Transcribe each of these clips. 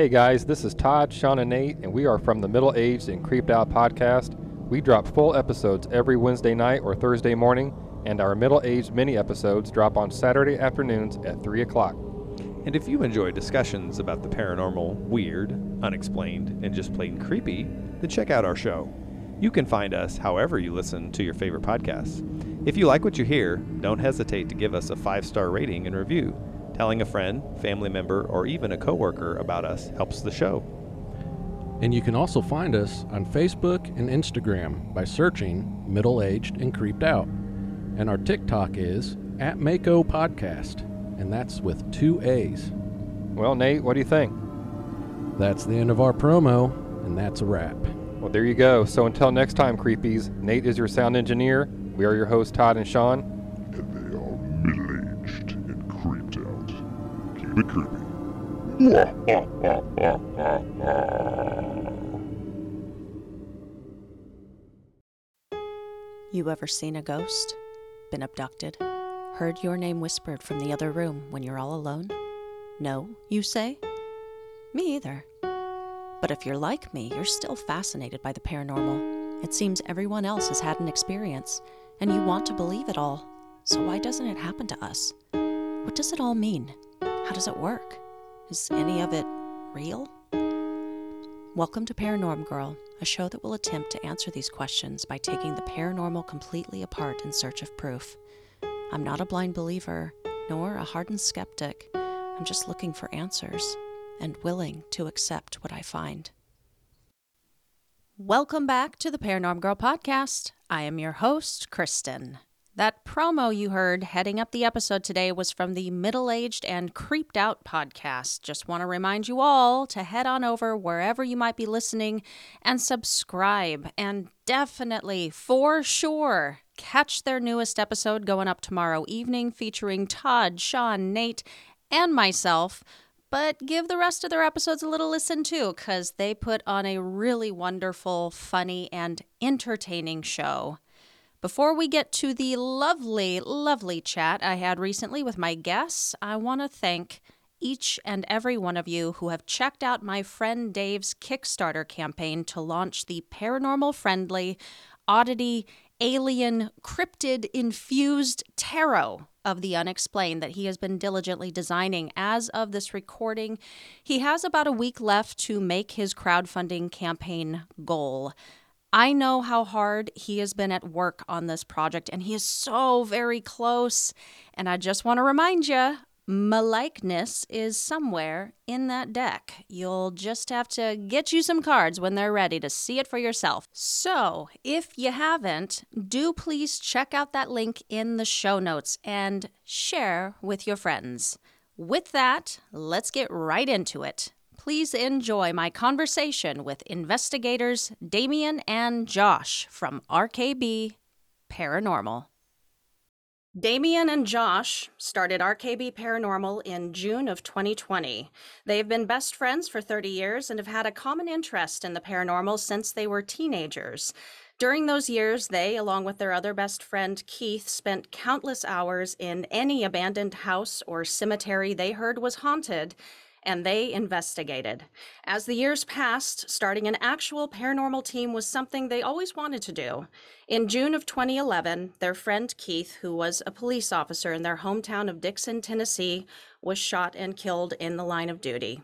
Hey guys, this is Todd, Sean, and Nate, and we are from the Middle Aged and Creeped Out podcast. We drop full episodes every Wednesday night or Thursday morning, and our middle aged mini episodes drop on Saturday afternoons at 3 o'clock. And if you enjoy discussions about the paranormal, weird, unexplained, and just plain creepy, then check out our show. You can find us however you listen to your favorite podcasts. If you like what you hear, don't hesitate to give us a five star rating and review. Telling a friend, family member, or even a coworker about us helps the show. And you can also find us on Facebook and Instagram by searching Middle Aged and Creeped Out. And our TikTok is at Mako Podcast, and that's with two A's. Well, Nate, what do you think? That's the end of our promo, and that's a wrap. Well, there you go. So until next time, creepies, Nate is your sound engineer. We are your hosts, Todd and Sean. You ever seen a ghost? Been abducted? Heard your name whispered from the other room when you're all alone? No, you say? Me either. But if you're like me, you're still fascinated by the paranormal. It seems everyone else has had an experience, and you want to believe it all. So why doesn't it happen to us? What does it all mean? How does it work? Is any of it real? Welcome to Paranorm Girl, a show that will attempt to answer these questions by taking the paranormal completely apart in search of proof. I'm not a blind believer, nor a hardened skeptic. I'm just looking for answers and willing to accept what I find. Welcome back to the Paranorm Girl podcast. I am your host, Kristen. That promo you heard heading up the episode today was from the Middle Aged and Creeped Out podcast. Just want to remind you all to head on over wherever you might be listening and subscribe. And definitely, for sure, catch their newest episode going up tomorrow evening featuring Todd, Sean, Nate, and myself. But give the rest of their episodes a little listen too, because they put on a really wonderful, funny, and entertaining show. Before we get to the lovely, lovely chat I had recently with my guests, I want to thank each and every one of you who have checked out my friend Dave's Kickstarter campaign to launch the paranormal friendly, oddity, alien, cryptid infused tarot of the unexplained that he has been diligently designing as of this recording. He has about a week left to make his crowdfunding campaign goal. I know how hard he has been at work on this project, and he is so very close. And I just want to remind you my likeness is somewhere in that deck. You'll just have to get you some cards when they're ready to see it for yourself. So, if you haven't, do please check out that link in the show notes and share with your friends. With that, let's get right into it. Please enjoy my conversation with investigators Damion and Josh from RKB Paranormal. Damion and Josh started RKB Paranormal in June of 2020. They've been best friends for 30 years and have had a common interest in the paranormal since they were teenagers. During those years, they, along with their other best friend Keith, spent countless hours in any abandoned house or cemetery they heard was haunted and they investigated. As the years passed, starting an actual paranormal team was something they always wanted to do. In June of 2011, their friend Keith, who was a police officer in their hometown of Dickson, Tennessee, was shot and killed in the line of duty.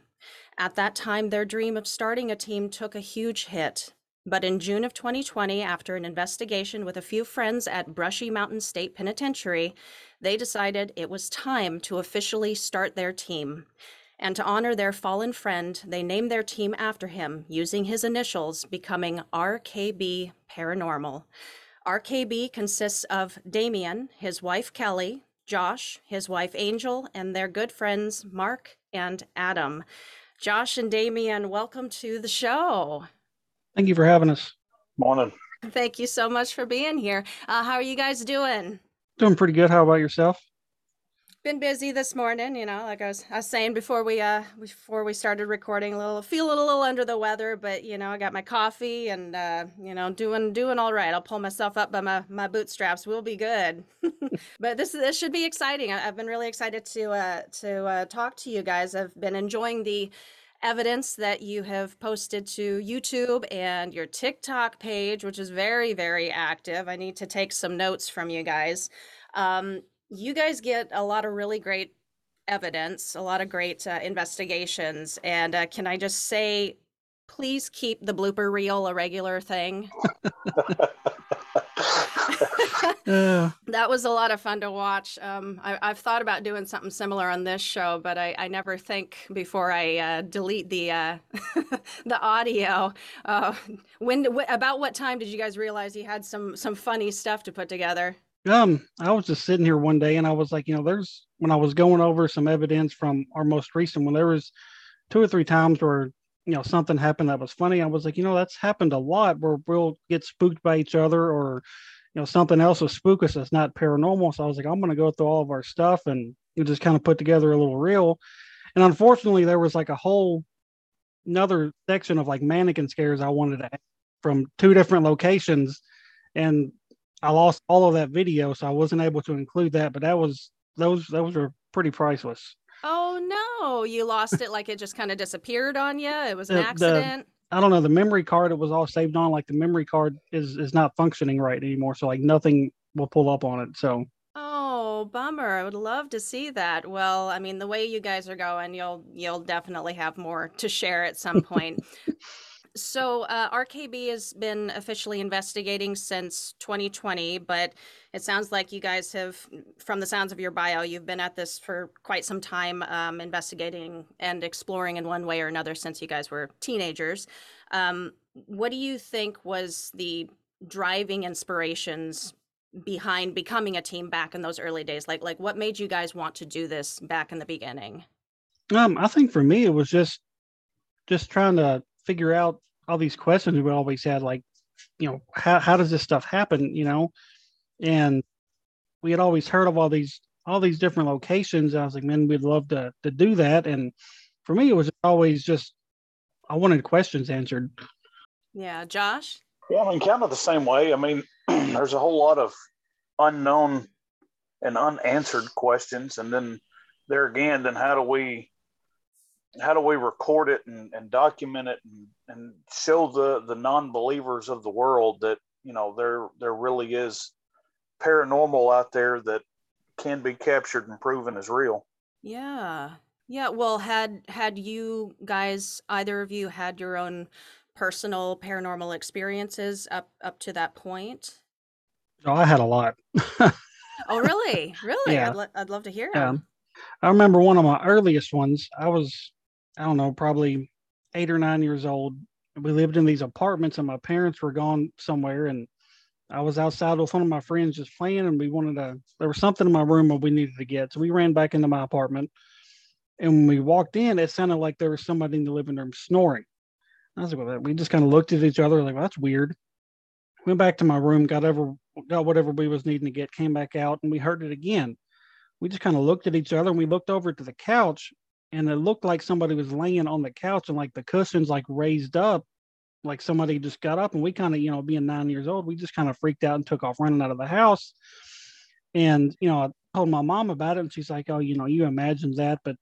At that time, their dream of starting a team took a huge hit. But in June of 2020, after an investigation with a few friends at Brushy Mountain State Penitentiary, they decided it was time to officially start their team. And to honor their fallen friend, they named their team after him using his initials, becoming RKB Paranormal. RKB consists of Damion, his wife Kelly, Josh, his wife Angel, and their good friends Mark and Adam. Josh and Damion, welcome to the show. Thank you for having us. Morning. Thank you so much for being here. Uh, how are you guys doing? Doing pretty good. How about yourself? Been busy this morning you know like i was i was saying before we uh before we started recording a little feeling a little under the weather but you know i got my coffee and uh you know doing doing all right. I'll pull myself up by my my bootstraps. We'll be good. But this this should be exciting. I, have been really excited to uh to uh talk to you guys. I've been enjoying the evidence that you have posted to YouTube and your TikTok page, which is very, very active. I need to take some notes from you guys. Um, you guys get a lot of really great evidence, a lot of great uh, investigations. And uh, can I just say, please keep the blooper reel a regular thing? That was a lot of fun to watch. Um, I, have thought about doing something similar on this show, but I, I never think before I uh, delete the uh, the audio. Uh, when wh- about what time did you guys realize you had some some funny stuff to put together? Um, I was just sitting here one day and I was like, you know, there's when I was going over some evidence from our most recent one, there was two or three times where you know something happened that was funny. I was like, you know, that's happened a lot where we'll get spooked by each other or you know something else will spook us that's not paranormal. So I was like, I'm going to go through all of our stuff and just kind of put together a little reel. And unfortunately, there was like a whole another section of like mannequin scares I wanted to from two different locations, and I lost all of that video, so I wasn't able to include that. But that was those those were pretty priceless. Oh no, you lost it like it just kind of disappeared on you. It was an The- the- accident. I don't know the memory card it was all saved on like the memory card is is not functioning right anymore so like nothing will pull up on it so Oh, bummer. I would love to see that. Well, I mean, the way you guys are going, you'll you'll definitely have more to share at some point. So, uh, RKB has been officially investigating since 2020, but it sounds like you guys have, from the sounds of your bio, you've been at this for quite some time, um, investigating and exploring in one way or another since you guys were teenagers. Um, what do you think was the driving inspirations behind becoming a team back in those early days? Like, like what made you guys want to do this back in the beginning? um I think for me it was just just trying to figure out all these questions we always had like you know how how does this stuff happen you know? And we had always heard of all these all these different locations. I was like man we'd love to to do that. And for me it was always just I wanted questions answered. Yeah, Josh? Yeah, I mean, kind of the same way. I mean, there's a whole lot of unknown and unanswered questions, and then there again, then how do we how do we record it and, and document it and, and show the the non-believers of the world that you know there there really is paranormal out there that can be captured and proven as real. Yeah. Yeah, well, had had you guys, either of you had your own personal paranormal experiences up up to that point? so I had a lot Oh, really? Really? Yeah. I'd, lo- I'd love to hear Yeah. them. I remember one of my earliest ones. I was, I don't know, probably eight or nine years old. We lived in these apartments, and my parents were gone somewhere. And I was outside with one of my friends just playing, and we wanted to. There was something in my room that we needed to get, so we ran back into my apartment. And when we walked in, it sounded like there was somebody in the living room snoring. I was like, well, we just kind of looked at each other, like, well, that's weird. Went back to my room, got ever got whatever we was needing to get, came back out, and we heard it again we just kind of looked at each other and we looked over to the couch and it looked like somebody was laying on the couch and like the cushions like raised up like somebody just got up and we kind of you know being nine years old we just kind of freaked out and took off running out of the house and you know i told my mom about it and she's like oh you know you imagined that but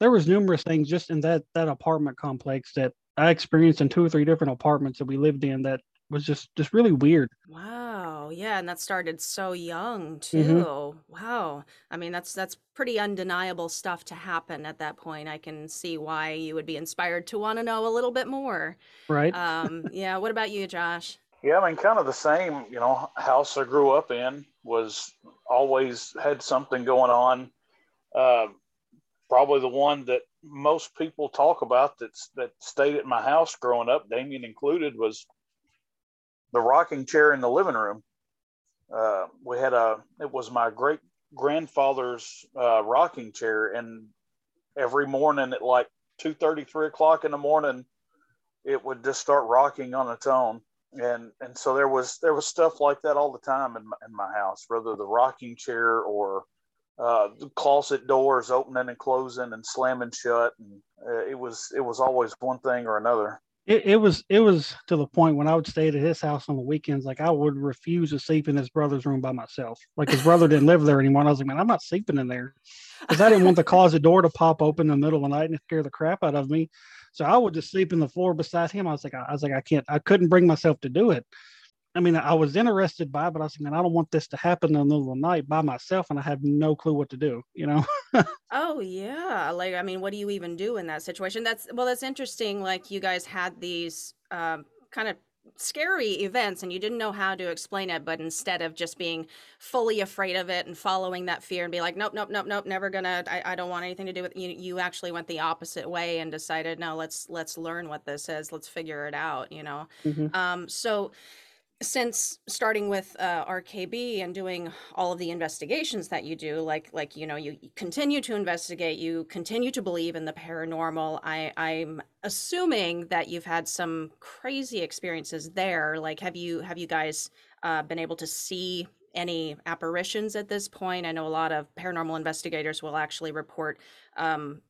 there was numerous things just in that that apartment complex that i experienced in two or three different apartments that we lived in that was just just really weird Wow. Yeah, and that started so young Mhm. too. Wow. I mean, that's that's pretty undeniable stuff to happen at that point. I can see why you would be inspired to want to know a little bit more. right Um, yeah, what about you, Josh? Yeah, I mean, kind of the same. You know, house I grew up in was always had something going on. Uh, probably the one that most people talk about that's that stayed at my house growing up, Damion included, was the rocking chair in the living room. Uh, we had a it was my great grandfather's uh, rocking chair, and every morning at like two thirty, three o'clock in the morning, it would just start rocking on its own. And and so there was there was stuff like that all the time in my, in my house whether the rocking chair or uh, the closet doors opening and closing and slamming shut. And uh, it was it was always one thing or another It, it was it was to the point when I would stay at his house on the weekends, like I would refuse to sleep in his brother's room by myself. Like his brother didn't live there anymore. And I was like, man, I'm not sleeping in there because I didn't want the closet door to pop open in the middle of the night and scare the crap out of me. So I would just sleep in the floor beside him. I was like, I, I was like, I can't, I couldn't bring myself to do it. I mean, I was interested by, it, but I was like, man, I don't want this to happen in the middle of the night by myself, and I have no clue what to do. You know. Oh yeah, like I mean, what do you even do in that situation? That's well, that's interesting. Like you guys had these um, kind of scary events and you didn't know how to explain it, but instead of just being fully afraid of it and following that fear and be like, nope, nope, nope, nope, never gonna, I, I don't want anything to do with you. You actually went the opposite way and decided, no, let's let's learn what this is. Let's figure it out. You know. Mhm. Um, so since starting with uh, RKB and doing all of the investigations that you do, like like you know, you continue to investigate, you continue to believe in the paranormal. I I'm assuming that you've had some crazy experiences there. Like, have you have you guys uh, been able to see any apparitions at this point? I know a lot of paranormal investigators will actually report um,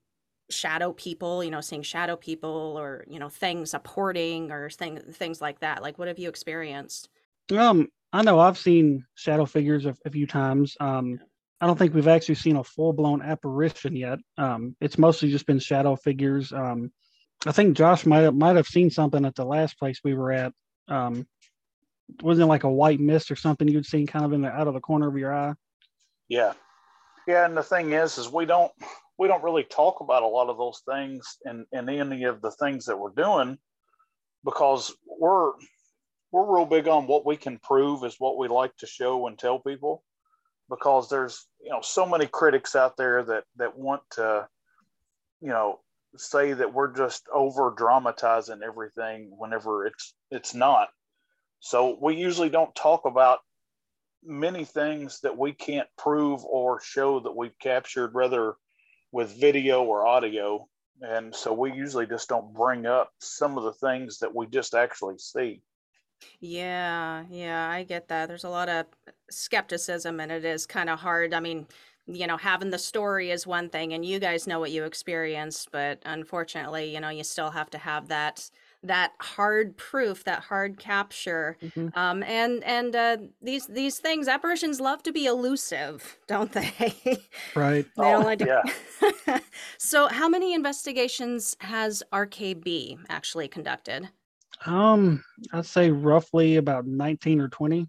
shadow people, you know, seeing shadow people or, you know, things supporting or thing, things like that. Like, what have you experienced? Um, I know I've seen shadow figures a, a few times. Um, I don't think we've actually seen a full blown apparition yet. Um, it's mostly just been shadow figures. Um, I think Josh might have, might have seen something at the last place we were at. Um, wasn't it like a white mist or something you'd seen kind of in the out of the corner of your eye? Yeah. Yeah. And the thing is, is we don't, we don't really talk about a lot of those things in, in any of the things that we're doing because we're, we're real big on what we can prove is what we like to show and tell people because there's, you know, so many critics out there that, that want to, you know, say that we're just over dramatizing everything whenever it's, it's not. So we usually don't talk about many things that we can't prove or show that we've captured, whether with video or audio. And so we usually just don't bring up some of the things that we just actually see. Yeah, yeah, I get that. There's a lot of skepticism and it is kind of hard. I mean, you know, having the story is one thing and you guys know what you experienced, but unfortunately, you know, you still have to have that that hard proof, that hard capture. Mhm. Um, and and uh, these these things, apparitions love to be elusive, don't they? Right. They don't Oh, like yeah. So, how many investigations has RKB actually conducted? Um, I'd say roughly about 19 or 20.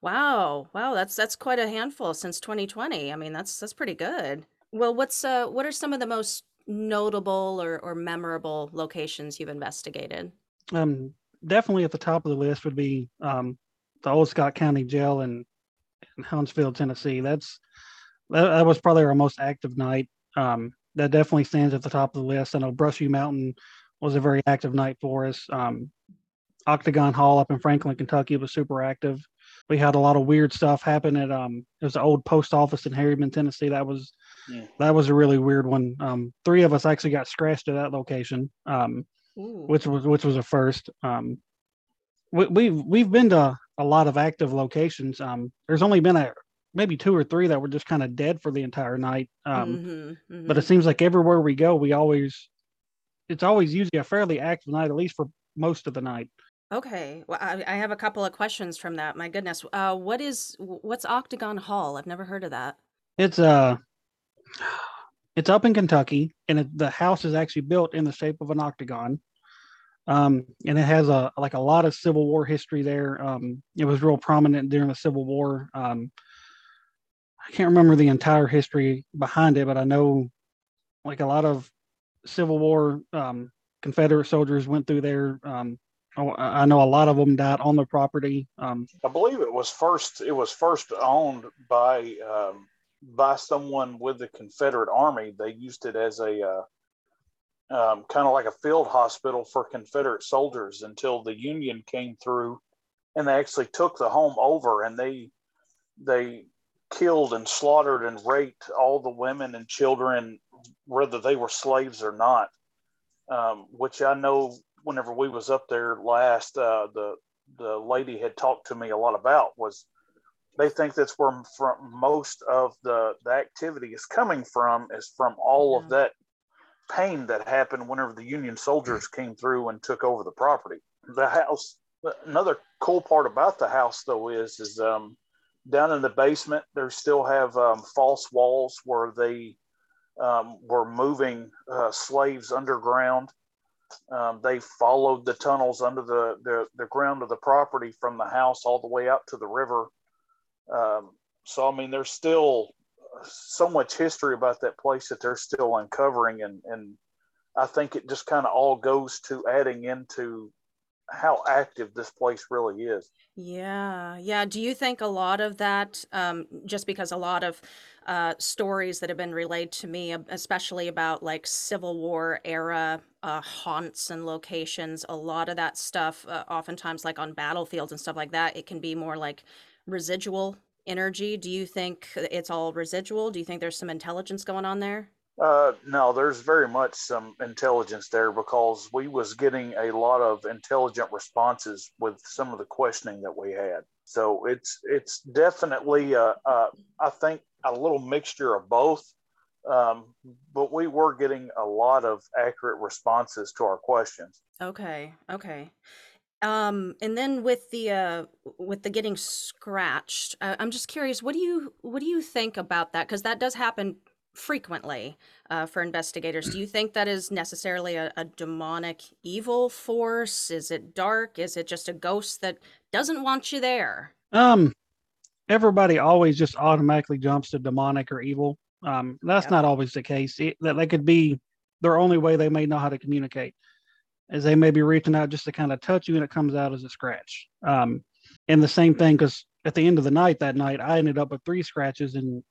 Wow, wow, that's that's quite a handful since 2020. I mean, that's that's pretty good. Well, what's uh what are some of the most notable or or memorable locations you've investigated? Um, definitely at the top of the list would be um, the old Scott County Jail in, in Huntsville, Tennessee. That's that, that was probably our most active night. Um, that definitely stands at the top of the list. I know Brushy Mountain was a very active night for us. Um, Octagon Hall up in Franklin, Kentucky was super active. We had a lot of weird stuff happen at um it was the old post office in Harriman, Tennessee. That was Yeah. that was a really weird one. Um, three of us actually got scratched at that location. Um, which was which was a first. Um, we, we've we've been to a lot of active locations. Um, there's only been a maybe two or three that were just kind of dead for the entire night. Um, Mhm, but mhm. it seems like everywhere we go, we always it's always usually a fairly active night, at least for most of the night. Okay. Well, I, I have a couple of questions from that. My goodness. Uh, what is what's Octagon Hall? I've never heard of that. It's uh it's up in Kentucky, and it, the house is actually built in the shape of an octagon. Um, and it has a like a lot of Civil War history there. Um, it was real prominent during the Civil War. Um, I can't remember the entire history behind it, but I know like a lot of Civil War um, Confederate soldiers went through there. Um, I I know a lot of them died on the property. Um, I believe it was first. It was first owned by um, by someone with the Confederate Army. They used it as a uh, um, kind of like a field hospital for Confederate soldiers until the Union came through, and they actually took the home over and they they killed and slaughtered and raped all the women and children, whether they were slaves or not. Um, which I know whenever we was up there last, uh, the the lady had talked to me a lot about was they think that's where from most of the the activity is coming from is from all of that pain that happened whenever the Union soldiers came through and took over the property. The house. Another cool part about the house, though, is is um, down in the basement. They still have um, false walls where they um, were moving uh, slaves underground. Um, they followed the tunnels under the, the, the ground of the property from the house all the way out to the river. Um, so, I mean, there's still so much history about that place that they're still uncovering. And, and I think it just kind of all goes to adding into how active this place really is. Yeah, yeah. Do you think a lot of that, um, just because a lot of uh, stories that have been relayed to me, especially about like Civil War era uh, haunts and locations, a lot of that stuff, uh, oftentimes like on battlefields and stuff like that, it can be more like residual energy. Do you think it's all residual? Do you think there's some intelligence going on there? Uh, no, there's very much some intelligence there because we was getting a lot of intelligent responses with some of the questioning that we had. So it's it's definitely uh, uh, I think a little mixture of both. Um, but we were getting a lot of accurate responses to our questions. Okay, okay. Um, and then with the uh, with the getting scratched, uh, I'm just curious. What do you what do you think about that? Because that does happen frequently uh, for investigators. Do you think that is necessarily a, a, demonic evil force? Is it dark? Is it just a ghost that doesn't want you there? Um, everybody always just automatically jumps to demonic or evil. Um, that's yep. not always the case. It, that they could be their only way they may know how to communicate, is they may be reaching out just to kind of touch you, and it comes out as a scratch. Um, and the same thing because at the end of the night that night, I ended up with three scratches, and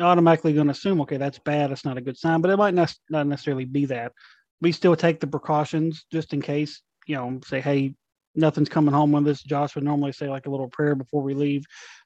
automatically going to assume, okay, that's bad. That's not a good sign, but it might not, not necessarily be that. We still take the precautions just in case, you know, say, hey, nothing's coming home with us. Josh would normally say like a little prayer before we leave,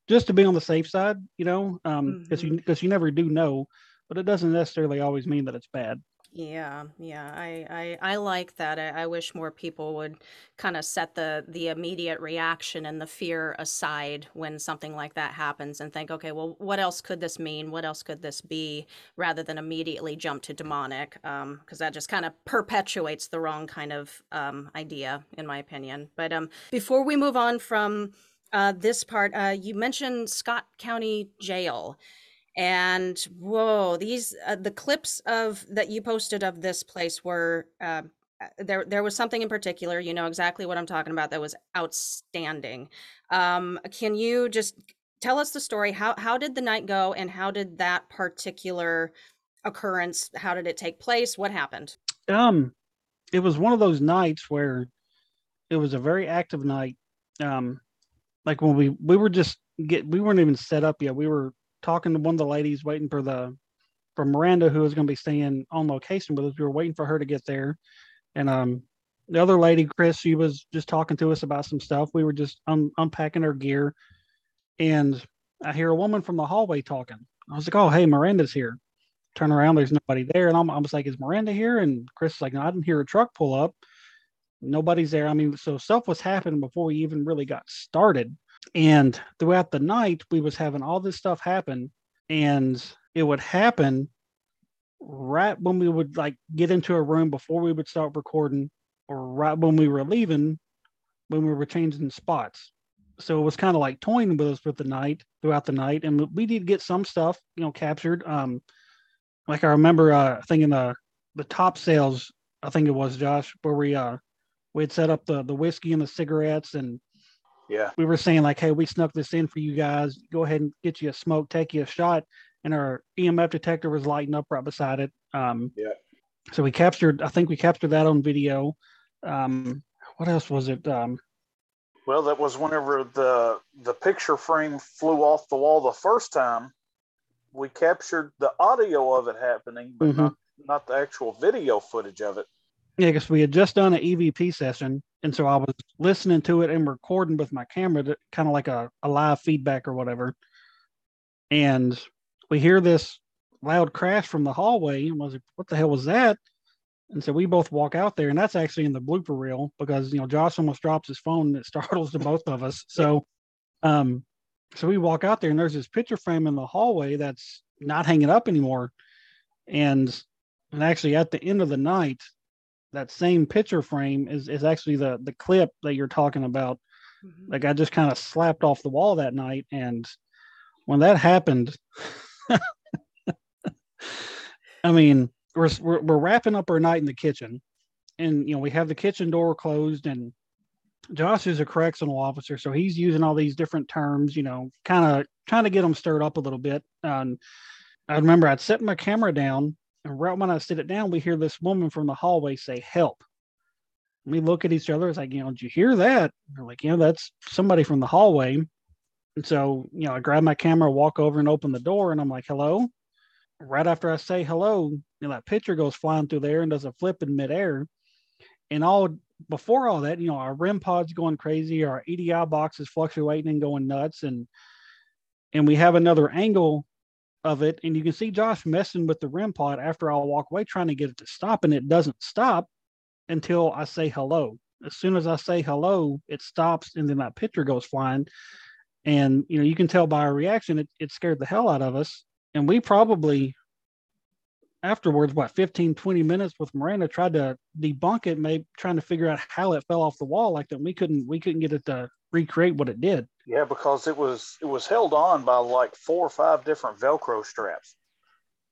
just to be on the safe side, you know, because um, mm-hmm. you because you never do know, but it doesn't necessarily always mean that it's bad. Yeah, yeah, I, I, I like that. I, I wish more people would kind of set the the immediate reaction and the fear aside when something like that happens and think, okay, well, what else could this mean? What else could this be? Rather than immediately jump to demonic, because um, that just kind of perpetuates the wrong kind of um, idea, in my opinion. But um, before we move on from uh, this part, uh, you mentioned Scott County Jail and whoa these uh, the clips of that you posted of this place were uh, there there was something in particular you know exactly what i'm talking about that was outstanding. Um, can you just tell us the story how how did the night go and how did that particular occurrence how did it take place what happened? Um it was one of those nights where it was a very active night. Um like when we we were just get we weren't even set up yet we were talking to one of the ladies waiting for the for Miranda who was going to be staying on location with us. We were waiting for her to get there, and um, the other lady, Chris, she was just talking to us about some stuff. We were just un- unpacking our gear, and I hear a woman from the hallway talking. I was like, "Oh, hey, Miranda's here." Turn around, there's nobody there, and I'm, I was like, "Is Miranda here?" And Chris is like, no, "I didn't hear a truck pull up. Nobody's there." I mean, so stuff was happening before we even really got started and throughout the night we was having all this stuff happen. And it would happen right when we would like get into a room before we would start recording or right when we were leaving when we were changing spots. So it was kind of like toying with us with the night throughout the night. And we did get some stuff you know captured. Um like i remember uh thinking the the top sales i think it was josh where we uh we had set up the the whiskey and the cigarettes and yeah. We were saying like, hey, we snuck this in for you guys. Go ahead and get you a smoke, take you a shot. And our EMF detector was lighting up right beside it. Um, yeah. So we captured, I think we captured that on video. Um, what else was it? Um, well, that was whenever the the picture frame flew off the wall the first time. We captured the audio of it happening, but mm-hmm. not not the actual video footage of it. Yeah, because we had just done an EVP session, and so I was listening to it and recording with my camera, to, kind of like a, a live feedback or whatever. And we hear this loud crash from the hallway, and was like, "What the hell was that?" And so we both walk out there, and that's actually in the blooper reel because you know Josh almost drops his phone and it startles the both of us. So, um, so we walk out there, and there's this picture frame in the hallway that's not hanging up anymore, and And actually, at the end of the night, that same picture frame is is actually the the clip that you're talking about. Mhm. Like I just kind of slapped off the wall that night, and when that happened, I mean, we're, we're we're wrapping up our night in the kitchen, and you know we have the kitchen door closed, and Josh is a correctional officer, so he's using all these different terms, you know, kind of trying to get them stirred up a little bit. And I remember I'd set my camera down, and right when I sit it down, we hear this woman from the hallway say, "Help." We look at each other. It's like, you know, did you hear that? We're like, yeah, that's somebody from the hallway. And so, you know, I grab my camera, walk over and open the door, and I'm like, hello. Right after I say hello, you know, that picture goes flying through there and does a flip in midair. And all before all that, you know, our REM pod's going crazy, our EDI box is fluctuating and going nuts, and and we have another angle of it, and you can see Josh messing with the REM pod after I'll walk away trying to get it to stop, and it doesn't stop until I say hello. As soon as I say hello, it stops, and then that picture goes flying. And you know, you can tell by our reaction, it, it scared the hell out of us. And we probably afterwards, what 15, 20 minutes with Miranda tried to debunk it, maybe trying to figure out how it fell off the wall like that. We couldn't we couldn't get it to recreate what it did. Yeah, because it was it was held on by like four or five different Velcro straps.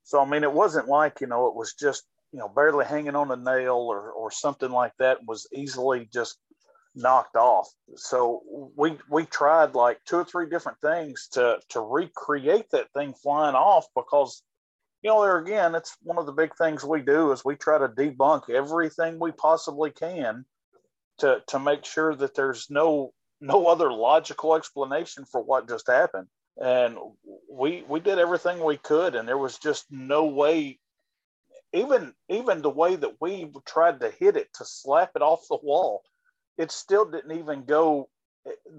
So I mean, it wasn't like you know it was just you know barely hanging on a nail or or something like that. Was easily just knocked off. So we we tried like two or three different things to to recreate that thing flying off because you know there again it's one of the big things we do is we try to debunk everything we possibly can to to make sure that there's no no other logical explanation for what just happened. And we we did everything we could and there was just no way even even the way that we tried to hit it to slap it off the wall it still didn't even go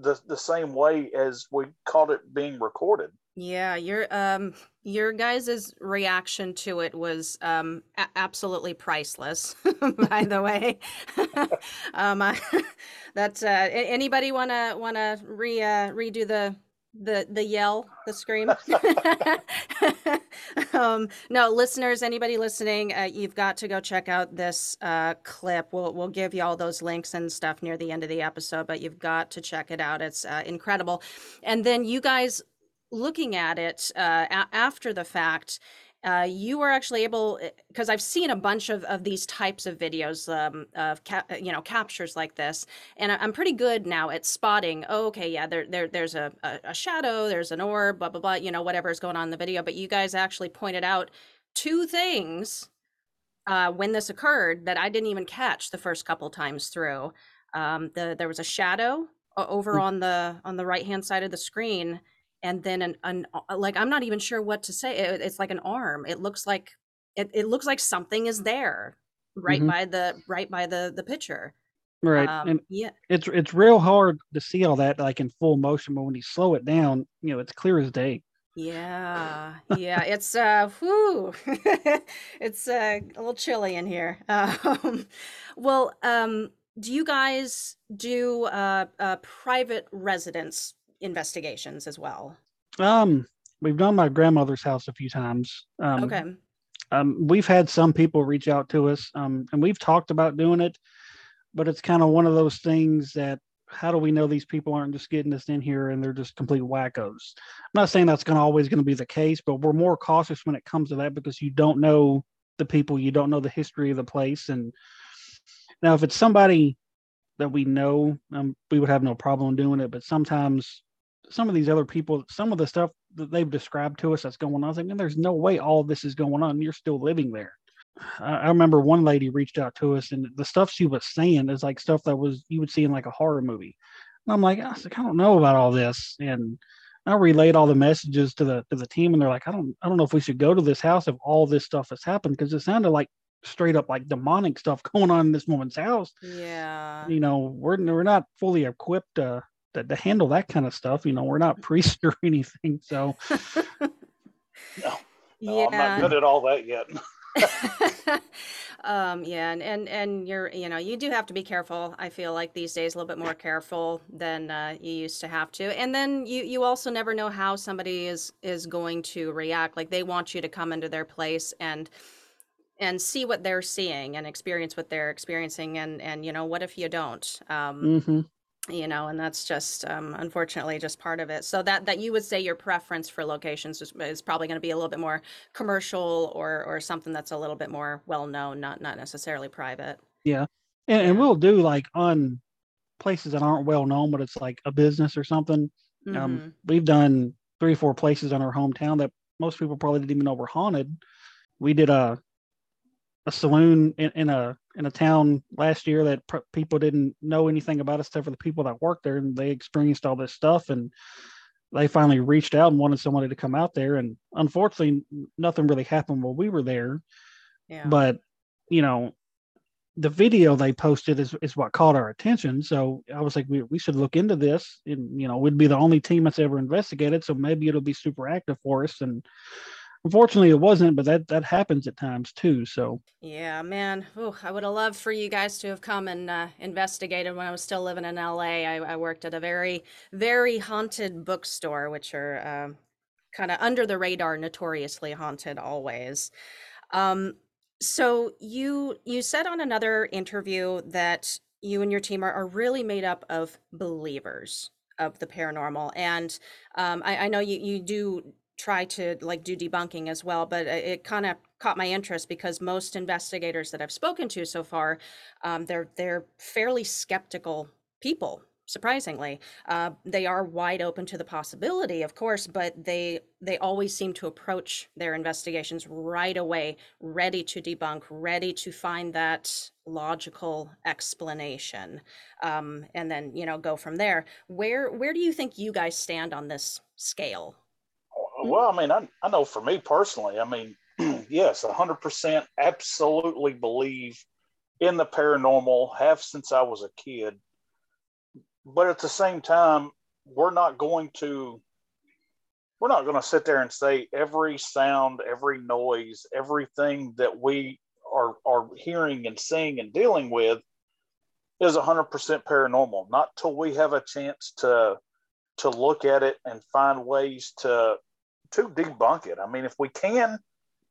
the the same way as we caught it being recorded Yeah, your um your guys' reaction to it was um a- absolutely priceless, by the way. um I, that's uh anybody want to re uh, redo the the the yell, the scream? um no, listeners, anybody listening, uh, you've got to go check out this uh clip. We'll we'll give you all those links and stuff near the end of the episode, but you've got to check it out. It's uh, incredible. And then you guys looking at it uh, a- after the fact, uh, you were actually able because I've seen a bunch of, of these types of videos um, of ca- uh, you know captures like this, and I'm pretty good now at spotting. Oh, okay, yeah, there, there there's a, a, a shadow, there's an orb, blah blah blah. You know whatever is going on in the video, but you guys actually pointed out two things uh, when this occurred that I didn't even catch the first couple times through. Um, the there was a shadow over Mm. on the on the right hand side of the screen and then an, an uh, like i'm not even sure what to say it, it's like an arm it looks like it, it looks like something is there right Mhm. by the right by the the picture Right. um and yeah it's it's real hard to see all that like in full motion, but when you slow it down, you know, it's clear as day. yeah yeah it's uh whew. it's uh, a little chilly in here um well um do you guys do uh, uh private residence investigations as well Um, we've done my grandmother's house a few times. Um, okay um, we've had some people reach out to us, um, and we've talked about doing it, but it's kind of one of those things that how do we know these people aren't just getting us in here and they're just complete wackos? I'm not saying that's going to always going to be the case, but we're more cautious when it comes to that because you don't know the people, you don't know the history of the place, and now if it's somebody that we know, um, we would have no problem doing it. But sometimes some of these other people, some of the stuff that they've described to us that's going on, I was like, man, there's no way all this is going on. You're still living there. I, I remember one lady reached out to us, and the stuff she was saying is like stuff that was you would see in like a horror movie. And I'm like, I, like, I don't know about all this, and I relayed all the messages to the to the team, and they're like, I don't I don't know if we should go to this house if all this stuff has happened because it sounded like straight up like demonic stuff going on in this woman's house yeah you know we're we're not fully equipped to, to to handle that kind of stuff you know we're not priests or anything so. No, yeah i'm not good at all that yet. Um yeah and, and and you're you know you do have to be careful i feel like these days a little bit more careful than uh, you used to have to and then you you also never know how somebody is is going to react like they want you to come into their place and and see what they're seeing and experience what they're experiencing and and you know what if you don't? Um Mm-hmm. You know and that's just um unfortunately just part of it so that that you would say your preference for locations is, is probably going to be a little bit more commercial or or something that's a little bit more well known not not necessarily private And, and Yeah. we'll do like on places that aren't well known, but it's like a business or something. Um, Mhm. we've done three or four places in our hometown that most people probably didn't even know were haunted. We did a a saloon in, in a in a town last year that pr- people didn't know anything about except for the people that worked there, and they experienced all this stuff. And they finally reached out and wanted somebody to come out there. And unfortunately, nothing really happened while we were there. yeah But you know, the video they posted is, is what caught our attention. So I was like, we, we should look into this. And, you know, we'd be the only team that's ever investigated. So maybe it'll be super active for us. And unfortunately, it wasn't, but that, that happens at times too. So, Yeah, man. Ooh, I would have loved for you guys to have come and uh, investigated when I was still living in LA. I, I worked at a very, very haunted bookstore, which are um, kind of under the radar, notoriously haunted always. Um, so you you said on another interview that you and your team are, are really made up of believers of the paranormal, and um, I, I know you you do try to like do debunking as well, but it, it kind of caught my interest because most investigators that I've spoken to so far, um, they're they're fairly skeptical people. Surprisingly, uh, they are wide open to the possibility, of course, but they they always seem to approach their investigations right away, ready to debunk, ready to find that logical explanation, um, and then you know go from there. Where where do you think you guys stand on this scale? Mm-hmm. Well, I mean, I, I know for me personally, I mean, yes, 100% absolutely believe in the paranormal, have since I was a kid. But at the same time, we're not going to we're not going to sit there and say every sound, every noise, everything that we are are hearing and seeing and dealing with is 100% paranormal. Not till we have a chance to to look at it and find ways to to debunk it. I mean, if we can,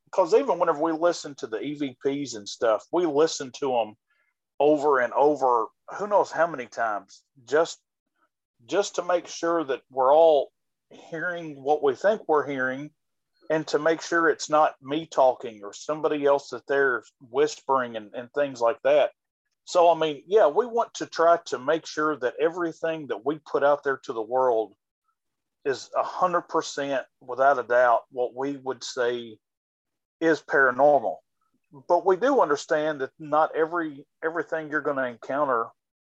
because even whenever we listen to the EVPs and stuff, we listen to them over and over, who knows how many times, just just to make sure that we're all hearing what we think we're hearing, and to make sure it's not me talking or somebody else that they're whispering and, and things like that. So, I mean, yeah, we want to try to make sure that everything that we put out there to the world is a hundred percent without a doubt what we would say is paranormal. But we do understand that not every everything you're going to encounter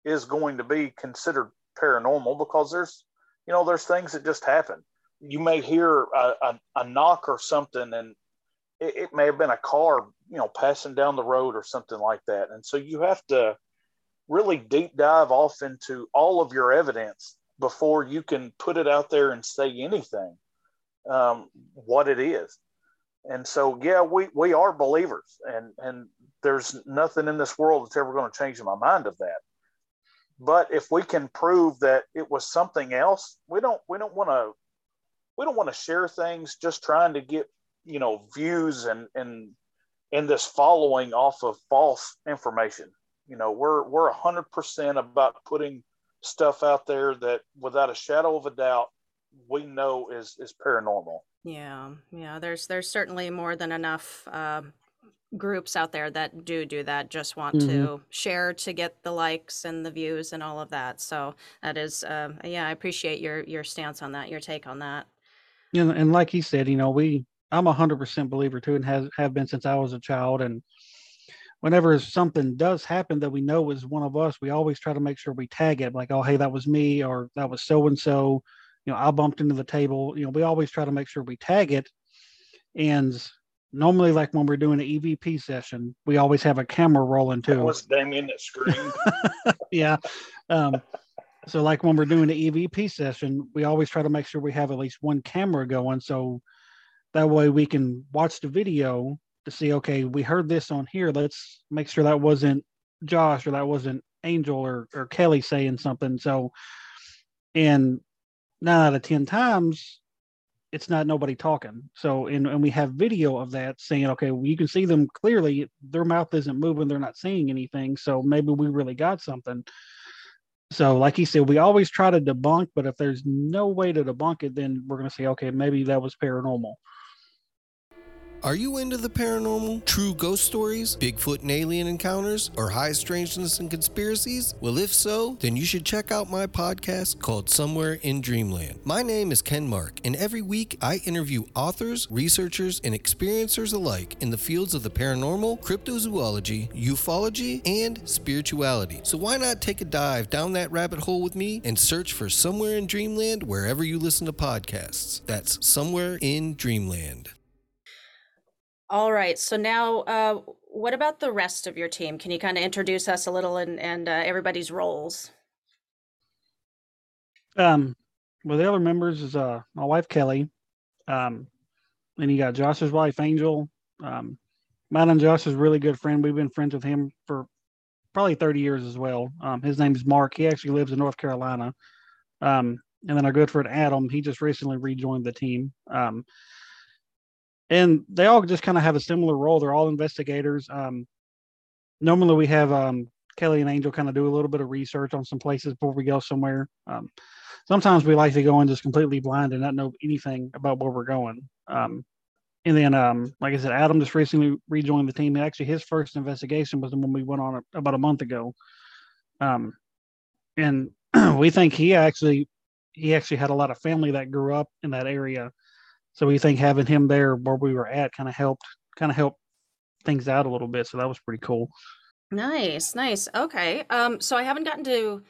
is going to be considered paranormal because there's you know there's things that just happen. You may hear a, a, a knock or something and it, it may have been a car you know passing down the road or something like that. And so you have to really deep dive off into all of your evidence before you can put it out there and say anything um, what it is. And so, yeah, we, we are believers, and and there's nothing in this world that's ever going to change my mind of that. But if we can prove that it was something else, we don't we don't want to we don't want to share things just trying to get you know views and and and this following off of false information. You know, we're we're hundred percent about putting stuff out there that without a shadow of a doubt we know is is paranormal. Yeah, yeah. There's there's certainly more than enough uh, groups out there that do do that. Just want Mhm. to share to get the likes and the views and all of that. So that is, um, yeah. I appreciate your your stance on that, your take on that. and, and like he said, you know, we, I'm a hundred percent believer too, and has have been since I was a child. And whenever something does happen that we know is one of us, we always try to make sure we tag it like, oh, hey, that was me, or that was so and so. You know, I bumped into the table. You know, we always try to make sure we tag it. And normally, like when we're doing an EVP session, we always have a camera rolling too. was Damion that screamed. yeah. Um, so like when we're doing the EVP session, we always try to make sure we have at least one camera going. So that way we can watch the video to see, okay, we heard this on here. Let's make sure that wasn't Josh or that wasn't Angel or, or Kelly saying something. So, and nine out of 10 times, it's not nobody talking. So, and, and we have video of that saying, okay, well, you can see them clearly. Their mouth isn't moving. They're not saying anything. So maybe we really got something. So, like he said, we always try to debunk, but if there's no way to debunk it, then we're going to say, okay, maybe that was paranormal. Are you into the paranormal, true ghost stories, Bigfoot and alien encounters, or high strangeness and conspiracies? Well, if so, then you should check out my podcast called Somewhere in Dreamland. My name is Ken Mark, and every week I interview authors, researchers, and experiencers alike in the fields of the paranormal, cryptozoology, ufology, and spirituality. So why not take a dive down that rabbit hole with me and search for Somewhere in Dreamland wherever you listen to podcasts? That's Somewhere in Dreamland. All right. So now, uh, what about the rest of your team? Can you kind of introduce us a little and and uh, everybody's roles? Um, well, the other members is uh my wife Kelly, um, then you got Josh's wife Angel. Um, and Josh is really good friend. We've been friends with him for probably 30 years as well. Um, his name is Mark. He actually lives in North Carolina. Um, and then our good friend Adam, he just recently rejoined the team. Um, and they all just kind of have a similar role. They're all investigators. Um, normally, we have um, Kelly and Angel kind of do a little bit of research on some places before we go somewhere. Um, sometimes we like to go in just completely blind and not know anything about where we're going. Um, and then, um, like I said, Adam just recently rejoined the team. Actually, his first investigation was the one we went on a, about a month ago. Um, and we think he actually he actually had a lot of family that grew up in that area so we think having him there where we were at kind of helped kind of helped things out a little bit. So that was pretty cool. Nice, nice. Okay. Um, so I haven't gotten to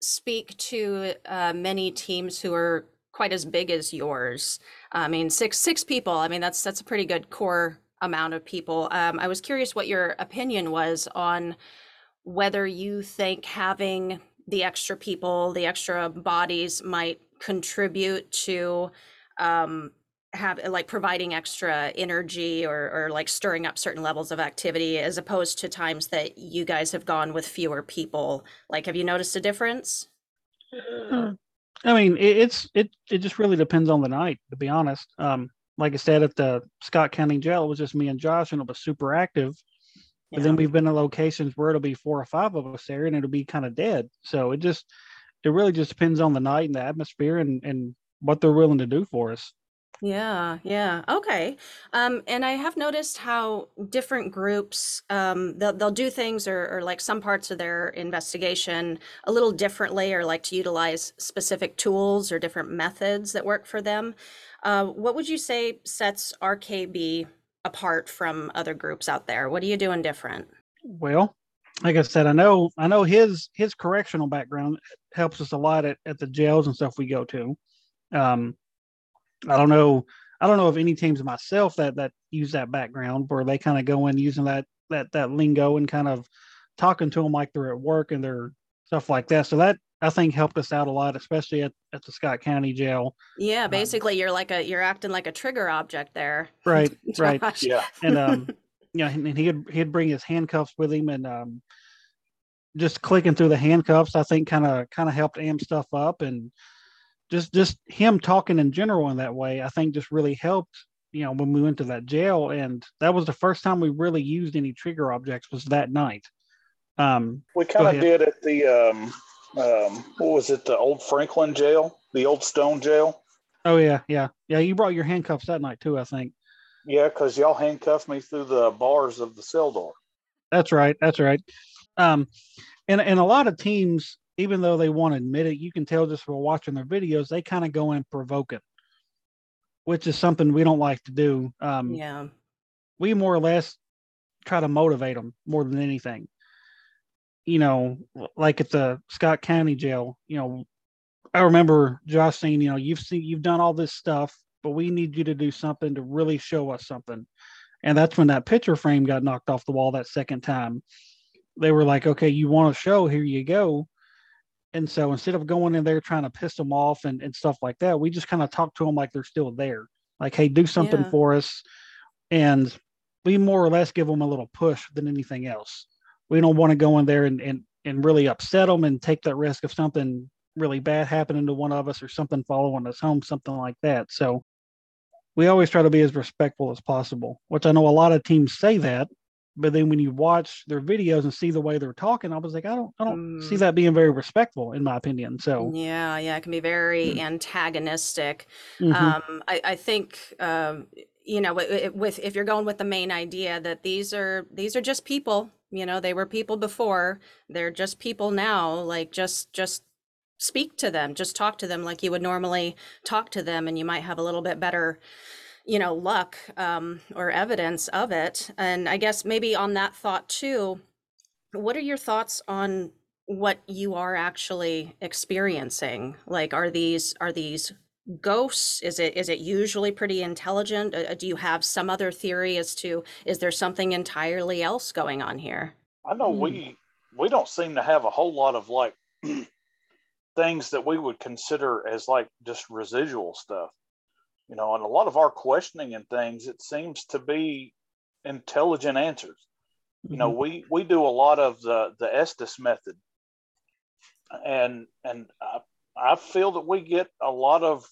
speak to uh, many teams who are quite as big as yours. I mean, six six people. I mean, that's that's a pretty good core amount of people. Um, I was curious what your opinion was on whether you think having the extra people, the extra bodies, might contribute to um, have like providing extra energy or, or like stirring up certain levels of activity as opposed to times that you guys have gone with fewer people. Like have you noticed a difference? Uh, i mean it, it's it it just really depends on the night to be honest. Um like i said at the scott county jail it was just me and josh and it was super active. But yeah. then we've been in locations where it'll be four or five of us there and it'll be kind of dead. So it just it really just depends on the night and the atmosphere and and what they're willing to do for us yeah, yeah. Okay. Um, and I have noticed how different groups um, they'll they'll do things or, or like some parts of their investigation a little differently or like to utilize specific tools or different methods that work for them. Uh, what would you say sets RKB apart from other groups out there? What are you doing different? Well, like I said, I know I know his his correctional background helps us a lot at, at the jails and stuff we go to. Um, I don't know. I don't know of any teams myself that that use that background where they kind of go in using that that that lingo and kind of talking to them like they're at work and they're stuff like that. So that I think helped us out a lot, especially at, at the Scott County Jail. Yeah, um, basically um, you're like a you're acting like a trigger object there. Right, right. Yeah. And um you know, and he'd he'd bring his handcuffs with him and um just clicking through the handcuffs, I think kind of kind of helped amp stuff up and just just him talking in general in that way, I think just really helped. You know, when we went to that jail, and that was the first time we really used any trigger objects was that night. Um, we kind of did at the um, um, what was it, the old Franklin jail, the old stone jail. Oh yeah, yeah, yeah. You brought your handcuffs that night too, I think. Yeah, because y'all handcuffed me through the bars of the cell door. That's right. That's right. Um, and and a lot of teams even though they won't admit it, you can tell just from watching their videos, they kind of go in it, which is something we don't like to do. Um, yeah. We more or less try to motivate them more than anything. You know, like at the Scott County Jail, you know, I remember Josh saying, you know, you've seen, you've done all this stuff, but we need you to do something to really show us something. And that's when that picture frame got knocked off the wall that second time. They were like, okay, you want to show, here you go and so instead of going in there trying to piss them off and, and stuff like that, we just kind of talk to them like they're still there. Like, hey, do something yeah. for us. And we more or less give them a little push than anything else. We don't want to go in there and, and, and really upset them and take that risk of something really bad happening to one of us or something following us home, something like that. So we always try to be as respectful as possible, which I know a lot of teams say that, but then when you watch their videos and see the way they're talking, I was like, I don't, I don't see Mm. that being very respectful, in my opinion. So, Yeah, yeah, it can be very antagonistic. mhm. Um, I, I think um, you know wi- wi- with if you're going with the main idea that these are these are just people. You know, they were people before. They're just people now. Like just just speak to them. Just talk to them like you would normally talk to them, and you might have a little bit better you know luck um, or evidence of it. And I guess maybe on that thought too. What are your thoughts on what you are actually experiencing? Like, are these are these ghosts? Is it is it usually pretty intelligent? Uh, do you have some other theory as to is there something entirely else going on here? I know Hmm. we we don't seem to have a whole lot of like things that we would consider as like just residual stuff. You know, and a lot of our questioning and things, it seems to be intelligent answers. You know, mm-hmm. we we do a lot of the the Estes method, and and I, I feel that we get a lot of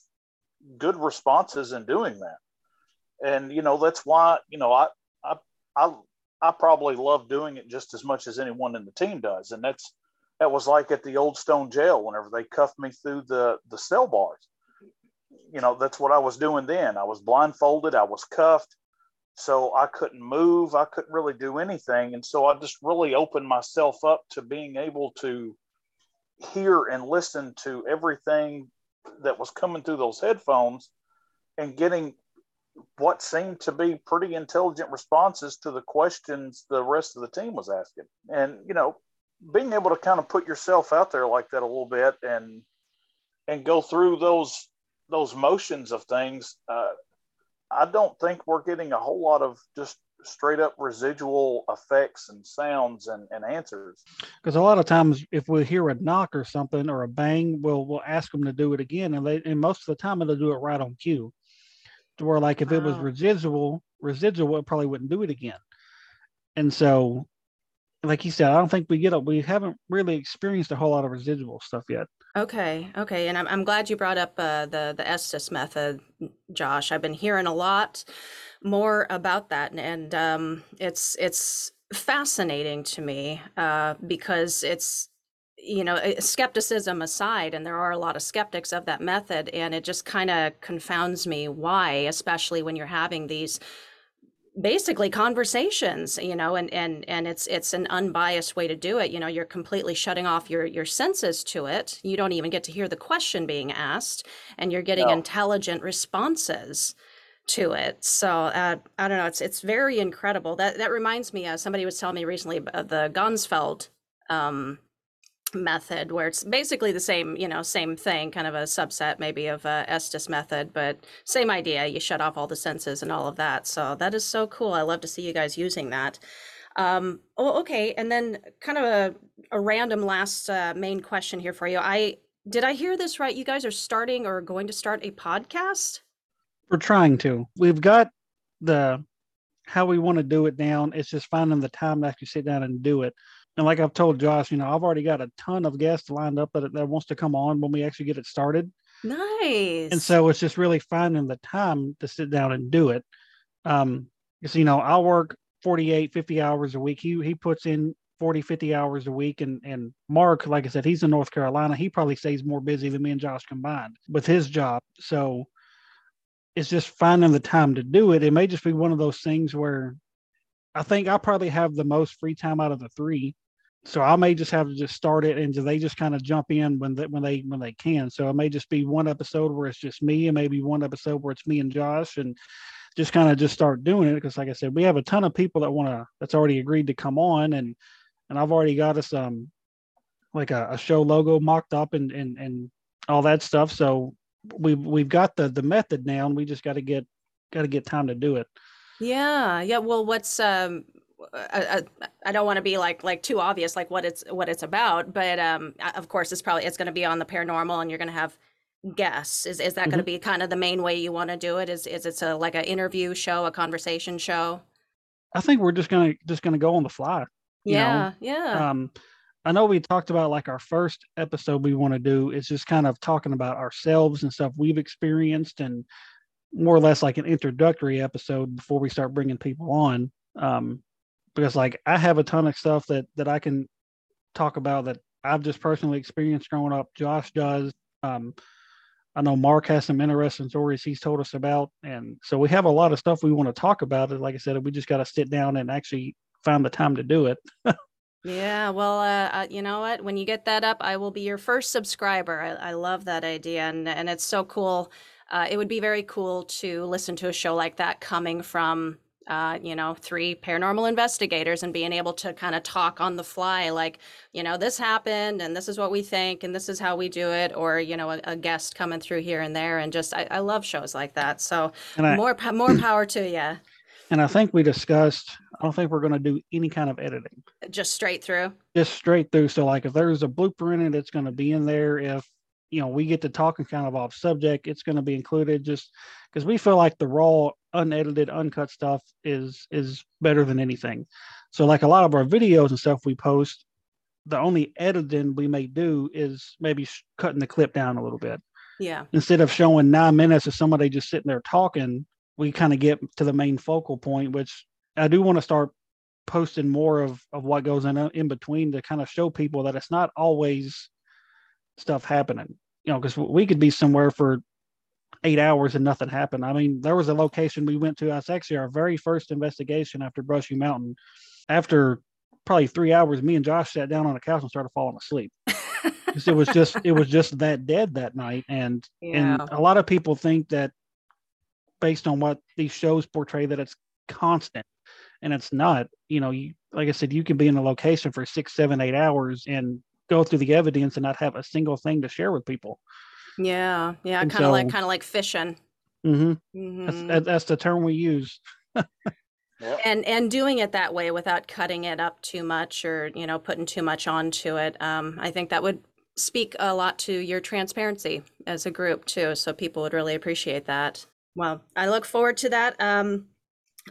good responses in doing that. And you know, that's why you know I I I I probably love doing it just as much as anyone in the team does. And that's that was like at the old stone jail whenever they cuffed me through the the cell bars. You know, that's what I was doing then. I was blindfolded, I was cuffed, so I couldn't move, I couldn't really do anything. And so I just really opened myself up to being able to hear and listen to everything that was coming through those headphones and getting what seemed to be pretty intelligent responses to the questions the rest of the team was asking. And, you know, being able to kind of put yourself out there like that a little bit and and go through those those motions of things, uh, I don't think we're getting a whole lot of just straight up residual effects and sounds and, and answers. because a lot of times if we hear a knock or something or a bang, we'll we'll ask them to do it again, and they and most of the time they'll do it right on cue. To where like if it was residual, residual, it probably wouldn't do it again. And so, like you said, I don't think we get it. We haven't really experienced a whole lot of residual stuff yet. Okay, okay, and I'm I'm glad you brought up uh, the the Estes method, Josh. I've been hearing a lot more about that, and, and um, it's it's fascinating to me uh, because it's you know uh, skepticism aside, and there are a lot of skeptics of that method, and it just kind of confounds me why, especially when you're having these basically conversations you know and and and it's it's an unbiased way to do it. You know you're completely shutting off your your senses to it. You don't even get to hear the question being asked and you're getting No. intelligent responses to it. So uh, i don't know it's it's very incredible. That that reminds me uh, somebody was telling me recently of the Ganzfeld um method where it's basically the same you know same thing kind of a subset maybe of uh, estes method but same idea you shut off all the senses and all of that so that is so cool i love to see you guys using that um oh okay and then kind of a, a random last uh, main question here for you i did i hear this right you guys are starting or going to start a podcast We're trying to. We've got the how we want to do it down. It's just finding the time to actually sit down and do it. And like I've told Josh, you know, I've already got a ton of guests lined up that, that wants to come on when we actually get it started. nice And so it's just really finding the time to sit down and do it. Um, because you know, I'll work 48, 50 hours a week. He he puts in 40, 50 hours a week. And and Mark, like I said, he's in North Carolina. He probably stays more busy than me and Josh combined with his job. So it's just finding the time to do it. It may just be one of those things where I think I probably have the most free time out of the three. So I may just have to just start it and they just kind of jump in when they when they when they can. So it may just be one episode where it's just me and maybe one episode where it's me and Josh and just kind of just start doing it because like I said, we have a ton of people that want to that's already agreed to come on and and I've already got us um like a, a show logo mocked up and and and all that stuff. So we've we've got the the method now and we just got to get got to get time to do it. Yeah, yeah. Well, what's um, I, I, I don't want to be like like too obvious, like what it's what it's about, but um, uh, of course, it's probably it's going to be on the paranormal, and you're going to have guests. Is is that going to be kind of the main way you want to do it? Is is it's a like an interview show, a conversation show? I think we're just gonna just gonna go on the fly. you know, Yeah, yeah. um i know we talked about like our first episode we want to do is just kind of talking about ourselves and stuff we've experienced and more or less like an introductory episode before we start bringing people on. Um, because like I have a ton of stuff that that I can talk about that I've just personally experienced growing up. Josh does. Um, I know Mark has some interesting stories he's told us about, and so we have a lot of stuff we want to talk about. It like I said, we just got to sit down and actually find the time to do it. Yeah, well, uh, uh, you know what? When you get that up, I will be your first subscriber. I, I love that idea, and and it's so cool. Uh, it would be very cool to listen to a show like that coming from, uh, you know, three paranormal investigators and being able to kind of talk on the fly, like, you know, this happened, and this is what we think, and this is how we do it, or you know, a, a guest coming through here and there, and just I, I love shows like that. So I more more power to you. and I think we discussed. I don't think we're going to do any kind of editing. Just straight through. just straight through. So like if there's a blooper in it, it's going to be in there. If you know we get to talking kind of off subject, it's going to be included. Just because we feel like the raw, unedited, uncut stuff is is better than anything. So like a lot of our videos and stuff we post, the only editing we may do is maybe cutting the clip down a little bit Yeah. instead of showing nine minutes of somebody just sitting there talking. We kind of get to the main focal point, which I do want to start posting more of of what goes in uh, in between to kind of show people that it's not always stuff happening. You know, because we could be somewhere for eight hours and nothing happened. I mean, there was a location we went to. That's actually our very first investigation after Brushy Mountain. After probably three hours, me and Josh sat down on a couch and started falling asleep. it was just it was just that dead that night, and Yeah. and a lot of people think that based on what these shows portray that it's constant and it's not you know you like i said you can be in a location for six seven eight hours and go through the evidence and not have a single thing to share with people Yeah. Yeah. Kind of like kind of like fishing. hmm Mhm. that's, that's the term we use Yep. and and doing it that way without cutting it up too much or you know putting too much onto it um, i think that would speak a lot to your transparency as a group too so people would really appreciate that well i look forward to that um,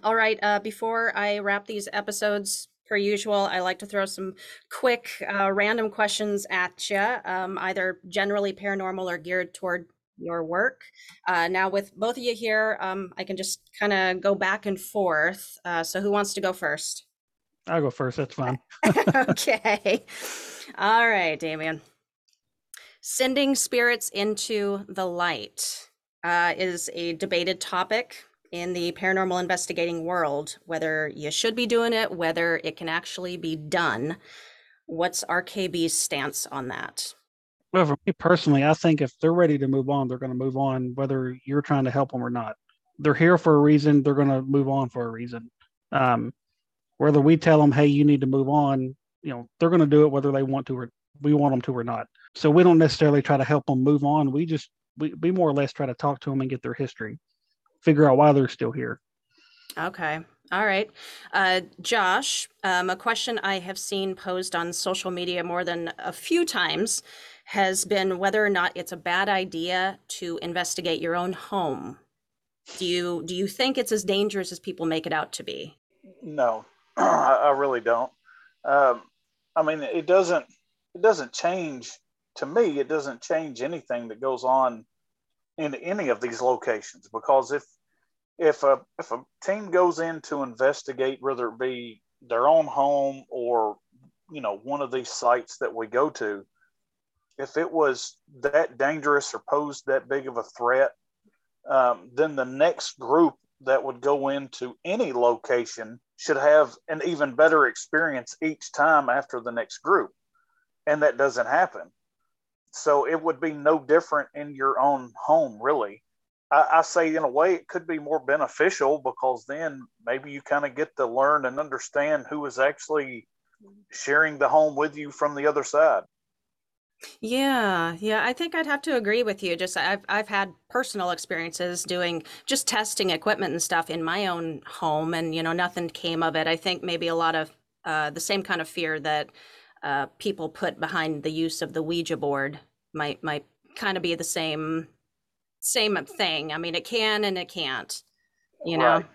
all right uh, before i wrap these episodes per usual i like to throw some quick uh, random questions at you um, either generally paranormal or geared toward your work uh, now, with both of you here, um, I can just kind of go back and forth. Uh, so, who wants to go first? i'll go first that's fine okay. All right, Damion. Sending spirits into the light uh, is a debated topic in the paranormal investigating world, whether you should be doing it, whether it can actually be done. What's RKB's stance on that? well for me personally i think if they're ready to move on they're going to move on whether you're trying to help them or not. They're here for a reason they're going to move on for a reason. Um, whether we tell them hey you need to move on you know they're going to do it whether they want to or we want them to or not. So we don't necessarily try to help them move on. We just we, we more or less try to talk to them and get their history figure out why they're still here Okay. All right. Uh, Josh, um, a question I have seen posed on social media more than a few times has been whether or not it's a bad idea to investigate your own home. Do you do you think it's as dangerous as people make it out to be? No, I, I really don't. Um, I mean, it doesn't. It doesn't change to me. It doesn't change anything that goes on in any of these locations because if if a if a team goes in to investigate, whether it be their own home or you know one of these sites that we go to, if it was that dangerous or posed that big of a threat, um, then the next group that would go into any location should have an even better experience each time after the next group. And that doesn't happen. So it would be no different in your own home, really. I, I say, in a way, it could be more beneficial because then maybe you kind of get to learn and understand who is actually sharing the home with you from the other side. Yeah, yeah, I think I'd have to agree with you. Just I've I've had personal experiences doing just testing equipment and stuff in my own home, and you know nothing came of it. I think maybe a lot of uh, the same kind of fear that uh, people put behind the use of the Ouija board might might kind of be the same same thing. I mean, it can and it can't. You know. Right.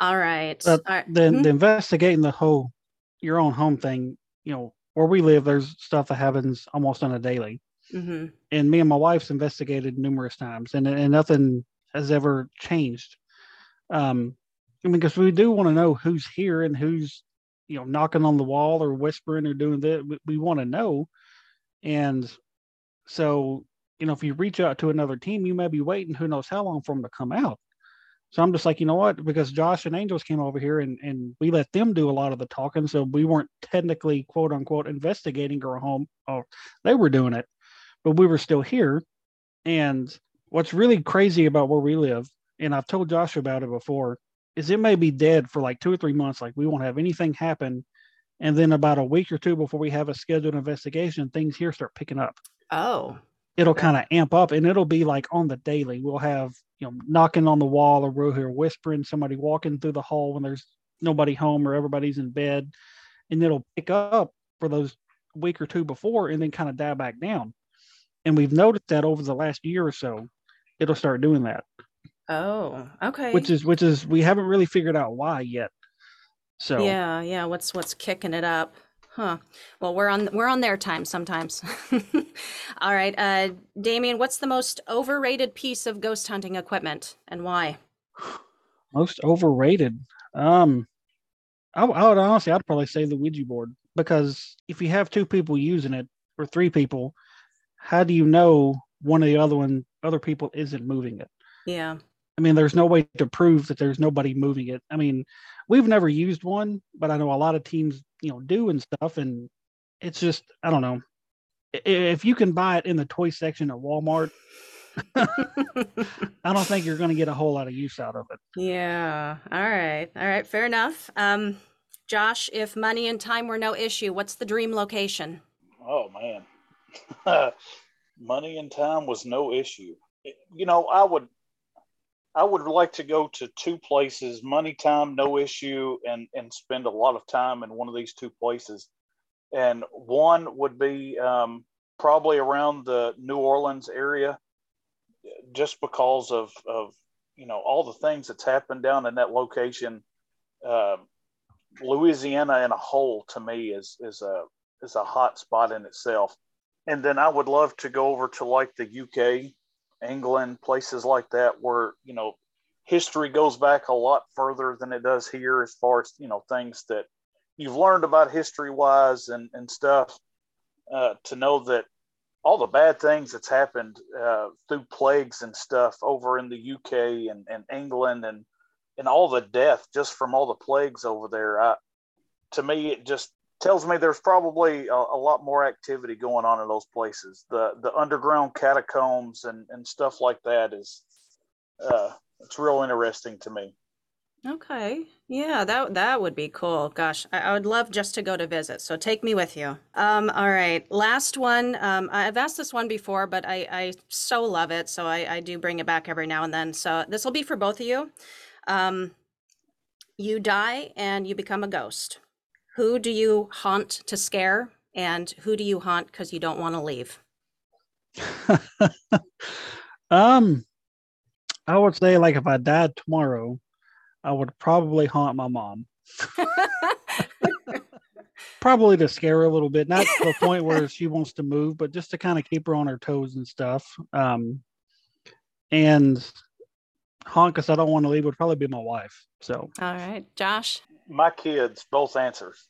All right. But All right. the, Mhm. the investigating the whole your own home thing you know where we live there's stuff that happens almost on a daily Mhm. and me and my wife's investigated numerous times and, and nothing has ever changed. Um, I mean, because we do want to know who's here and who's you know knocking on the wall or whispering or doing that. We, we want to know, and so you know if you reach out to another team, you may be waiting who knows how long for them to come out. So I'm just like, you know what? Because Josh and Angels came over here and, and we let them do a lot of the talking. So we weren't technically quote unquote investigating her home. Oh, they were doing it, but we were still here. And what's really crazy about where we live, and I've told Josh about it before, is it may be dead for like two or three months. Like we won't have anything happen. And then about a week or two before we have a scheduled investigation, things here start picking up. Oh. It'll kind of amp up and it'll be like on the daily. We'll have, you know, knocking on the wall or we'll hear whispering, somebody walking through the hall when there's nobody home or everybody's in bed. And it'll pick up for those week or two before and then kind of die back down. And we've noticed that over the last year or so, it'll start doing that. Oh, okay. Which is which is we haven't really figured out why yet. So yeah, yeah. What's what's kicking it up? Huh. Well, we're on we're on their time sometimes. All right, uh, Damion, what's the most overrated piece of ghost hunting equipment and why? Most overrated. Um, I, I would honestly, I'd probably say the Ouija board because if you have two people using it or three people, how do you know one of the other one other people isn't moving it? Yeah. I mean, there's no way to prove that there's nobody moving it. I mean, we've never used one, but I know a lot of teams, you know, do and stuff. And it's just, I don't know. If you can buy it in the toy section at Walmart, I don't think you're going to get a whole lot of use out of it. Yeah. All right. All right. Fair enough. Um, Josh, if money and time were no issue, what's the dream location? Oh man, money and time was no issue. You know, I would I would like to go to two places, money time, no issue, and and spend a lot of time in one of these two places. And one would be um, probably around the New Orleans area, just because of of you know all the things that's happened down in that location. Uh, Louisiana in a whole to me is is a is a hot spot in itself. And then I would love to go over to like the UK England, places like that, where you know history goes back a lot further than it does here, as far as you know things that you've learned about history wise and and stuff. Uh, to know that all the bad things that's happened uh, through plagues and stuff over in the UK and, and England and and all the death just from all the plagues over there. I, to me, it just tells me there's probably a, a, lot more activity going on in those places. The the underground catacombs and, and stuff like that is uh, it's real interesting to me. Okay, yeah, that that would be cool. Gosh, I, I would love just to go to visit. So take me with you. Um, all right, last one. Um, I've asked this one before, but I I so love it, so I, I do bring it back every now and then. So this will be for both of you. Um, you die and you become a ghost who do you haunt to scare and who do you haunt because you don't want to leave? Um i would say like if i died tomorrow i would probably haunt my mom. Probably to scare her a little bit not to the point where she wants to move but just to kind of keep her on her toes and stuff. Um and haunt because i don't want to leave would probably be my wife so. All right. Josh my kids, both answers.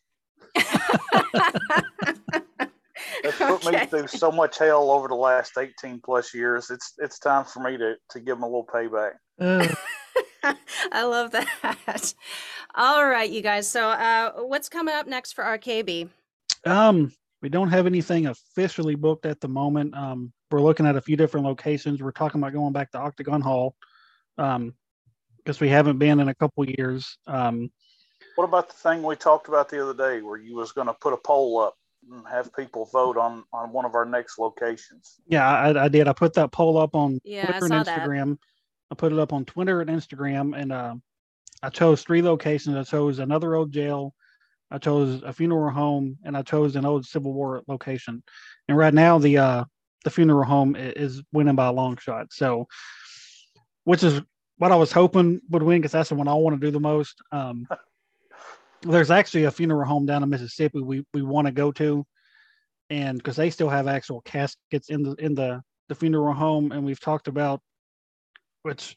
It's put okay. me through so much hell over the last 18 plus years. It's it's time for me to, to give them a little payback. I love that. All right, you guys. So uh, what's coming up next for RKB? Um, we don't have anything officially booked at the moment. Um, we're looking at a few different locations. We're talking about going back to Octagon Hall. Um, because we haven't been in a couple years. Um, what about the thing we talked about the other day where you was going to put a poll up and have people vote on on one of our next locations? Yeah, I, I did. I put that poll up on yeah, Twitter and Instagram. That. I put it up on Twitter and Instagram, and uh, I chose three locations. I chose another old jail, I chose a funeral home, and I chose an old Civil War location. And right now, the uh, the funeral home is winning by a long shot. So, which is what I was hoping would win because that's the one I want to do the most. Um, there's actually a funeral home down in Mississippi we, we want to go to, and because they still have actual caskets in the in the the funeral home, and we've talked about which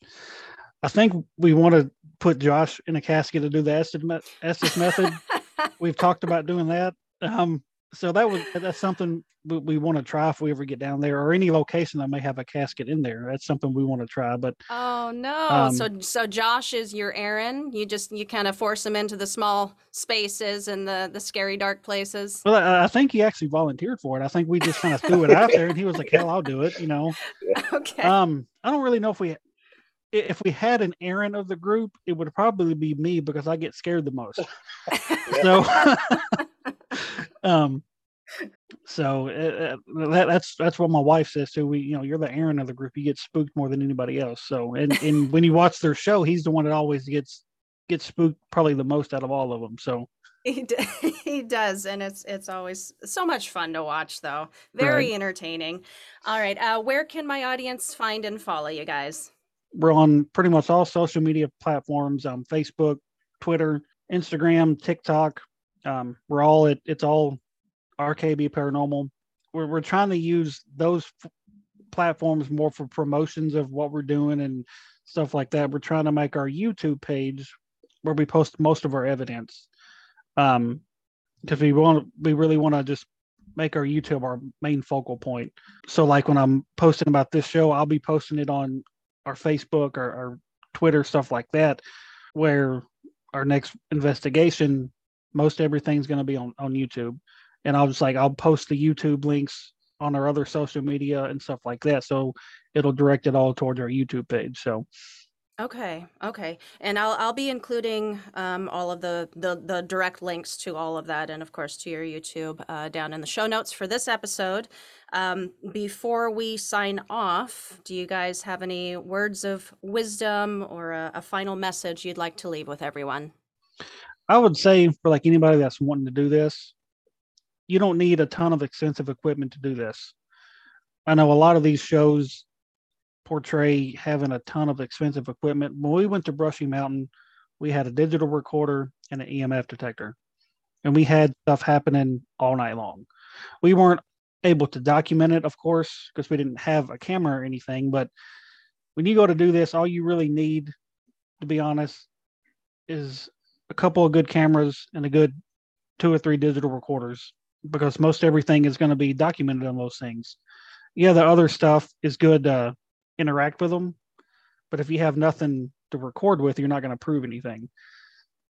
I think we want to put Josh in a casket to do the Estes, me- Estes method. We've talked about doing that. Um, so that was that's something we, we want to try if we ever get down there, or any location that may have a casket in there. That's something we want to try. But Oh no! Um, so so Josh is your Aaron. You just you kind of force him into the small spaces and the the scary dark places. well, I, I think he actually volunteered for it. I think we just kind of threw it out there, and he was like, "Hell, I'll do it." You know. Okay. Um, I don't really know if we if we had an Aaron of the group, it would probably be me because I get scared the most. So, um, so uh, uh, that, that's that's what my wife says too. We, you know, you're the Aaron of the group. You get spooked more than anybody else. So, and and when you watch their show, he's the one that always gets gets spooked probably the most out of all of them. So, He, d- he does, and it's it's always so much fun to watch, though. Very Right. entertaining. All right, uh, where can my audience find and follow you guys? we're on pretty much all social media platforms um facebook twitter instagram tiktok um we're all at it's all rkb paranormal. We're, we're trying to use those f- platforms more for promotions of what we're doing and stuff like that. We're trying to make our youtube page where we post most of our evidence. Um because we want we really want to just make our youtube our main focal point. So like when i'm posting about this show i'll be posting it on our Facebook or our Twitter, stuff like that, where our next investigation, most everything's going to be on, on YouTube. And I'll just like, I'll post the YouTube links on our other social media and stuff like that. So it'll direct it all towards our YouTube page. So, Okay, okay, and I'll I'll be including um, all of the, the the direct links to all of that, and of course to your YouTube uh, down in the show notes for this episode. Um, before we sign off, do you guys have any words of wisdom or a, a final message you'd like to leave with everyone? I would say for like anybody that's wanting to do this, you don't need a ton of expensive equipment to do this. I know a lot of these shows portray having a ton of expensive equipment. When we went to Brushy Mountain, we had a digital recorder and an EMF detector, and we had stuff happening all night long. We weren't able to document it, of course, because we didn't have a camera or anything. But when you go to do this, all you really need, to be honest, is a couple of good cameras and a good two or three digital recorders because most everything is going to be documented on those things. Yeah, the other stuff is good to interact with them, but if you have nothing to record with, you're not going to prove anything.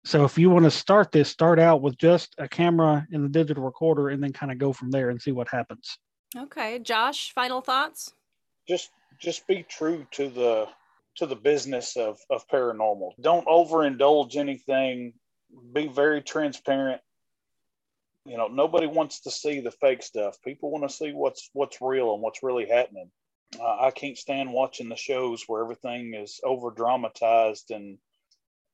So if you want to start this, start out with just a camera and the digital recorder and then kind of go from there and see what happens. Okay, Josh, final thoughts? just just be true to the to the business of of paranormal. Don't overindulge anything. Be very transparent. You know nobody wants to see the fake stuff. People want to see what's what's real and what's really happening. Uh, i can't stand watching the shows where everything is over dramatized and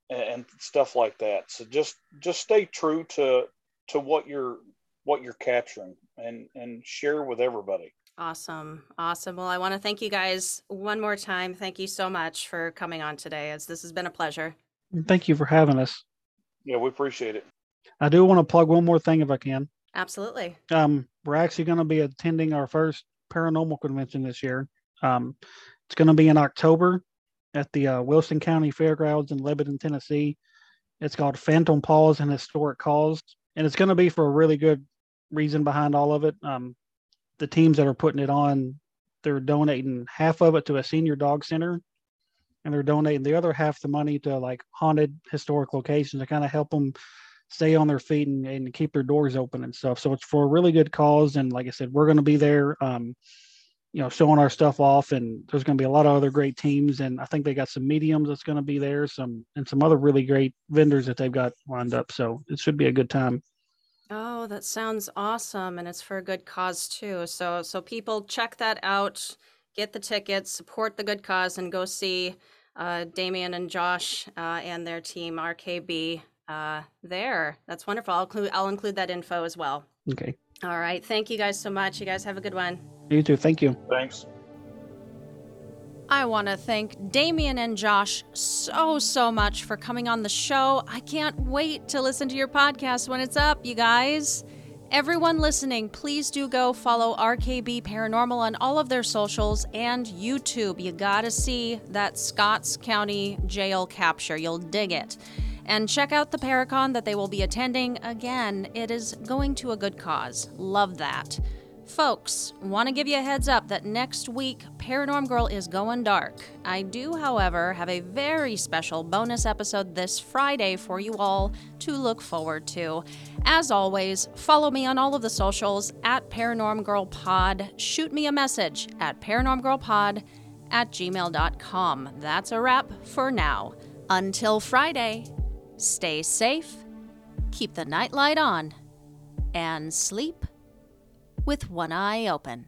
and stuff like that. So just just stay true to to what you're what you're capturing and and share with everybody Awesome. Awesome. Well, I want to thank you guys one more time. Thank you so much for coming on today, as this has been a pleasure. Thank you for having us. yeah we appreciate it I do want to plug one more thing if I can. Absolutely. um, we're actually going to be attending our first paranormal convention this year. Um, it's going to be in October at the uh, Wilson County Fairgrounds in Lebanon, Tennessee. It's called Phantom Paws and Historic Cause, and it's going to be for a really good reason behind all of it. Um, the teams that are putting it on, they're donating half of it to a senior dog center, and they're donating the other half the money to like haunted historic locations to kind of help them stay on their feet and, and keep their doors open and stuff. So it's for a really good cause. And like I said, we're going to be there, um, you know, showing our stuff off. And there's going to be a lot of other great teams. And I think they got some mediums that's going to be there, some and some other really great vendors that they've got lined up. So it should be a good time. Oh, that sounds awesome, and it's for a good cause too. So, so people check that out, get the tickets, support the good cause, and go see uh, Damion and Josh uh, and their team RKB uh, there. That's wonderful. I'll include I'll include that info as well. Okay. All right. Thank you guys so much. You guys have a good one. You too. Thank you. thanks I want to thank Damion and Josh so, so much for coming on the show. I can't wait to listen to your podcast when it's up, you guys. Everyone listening, please do go follow RKB Paranormal on all of their socials and YouTube. You gotta see that Scotts County jail capture. You'll dig it. And check out the Paracon that they will be attending. Again, it is going to a good cause. Love that. Folks, want to give you a heads up that next week Paranorm Girl is going dark. I do, however, have a very special bonus episode this Friday for you all to look forward to. As always, follow me on all of the socials at Paranorm Girl Pod. Shoot me a message at paranormgirlpod at gmail.com. That's a wrap for now. Until Friday, stay safe, keep the nightlight on, and sleep with one eye open.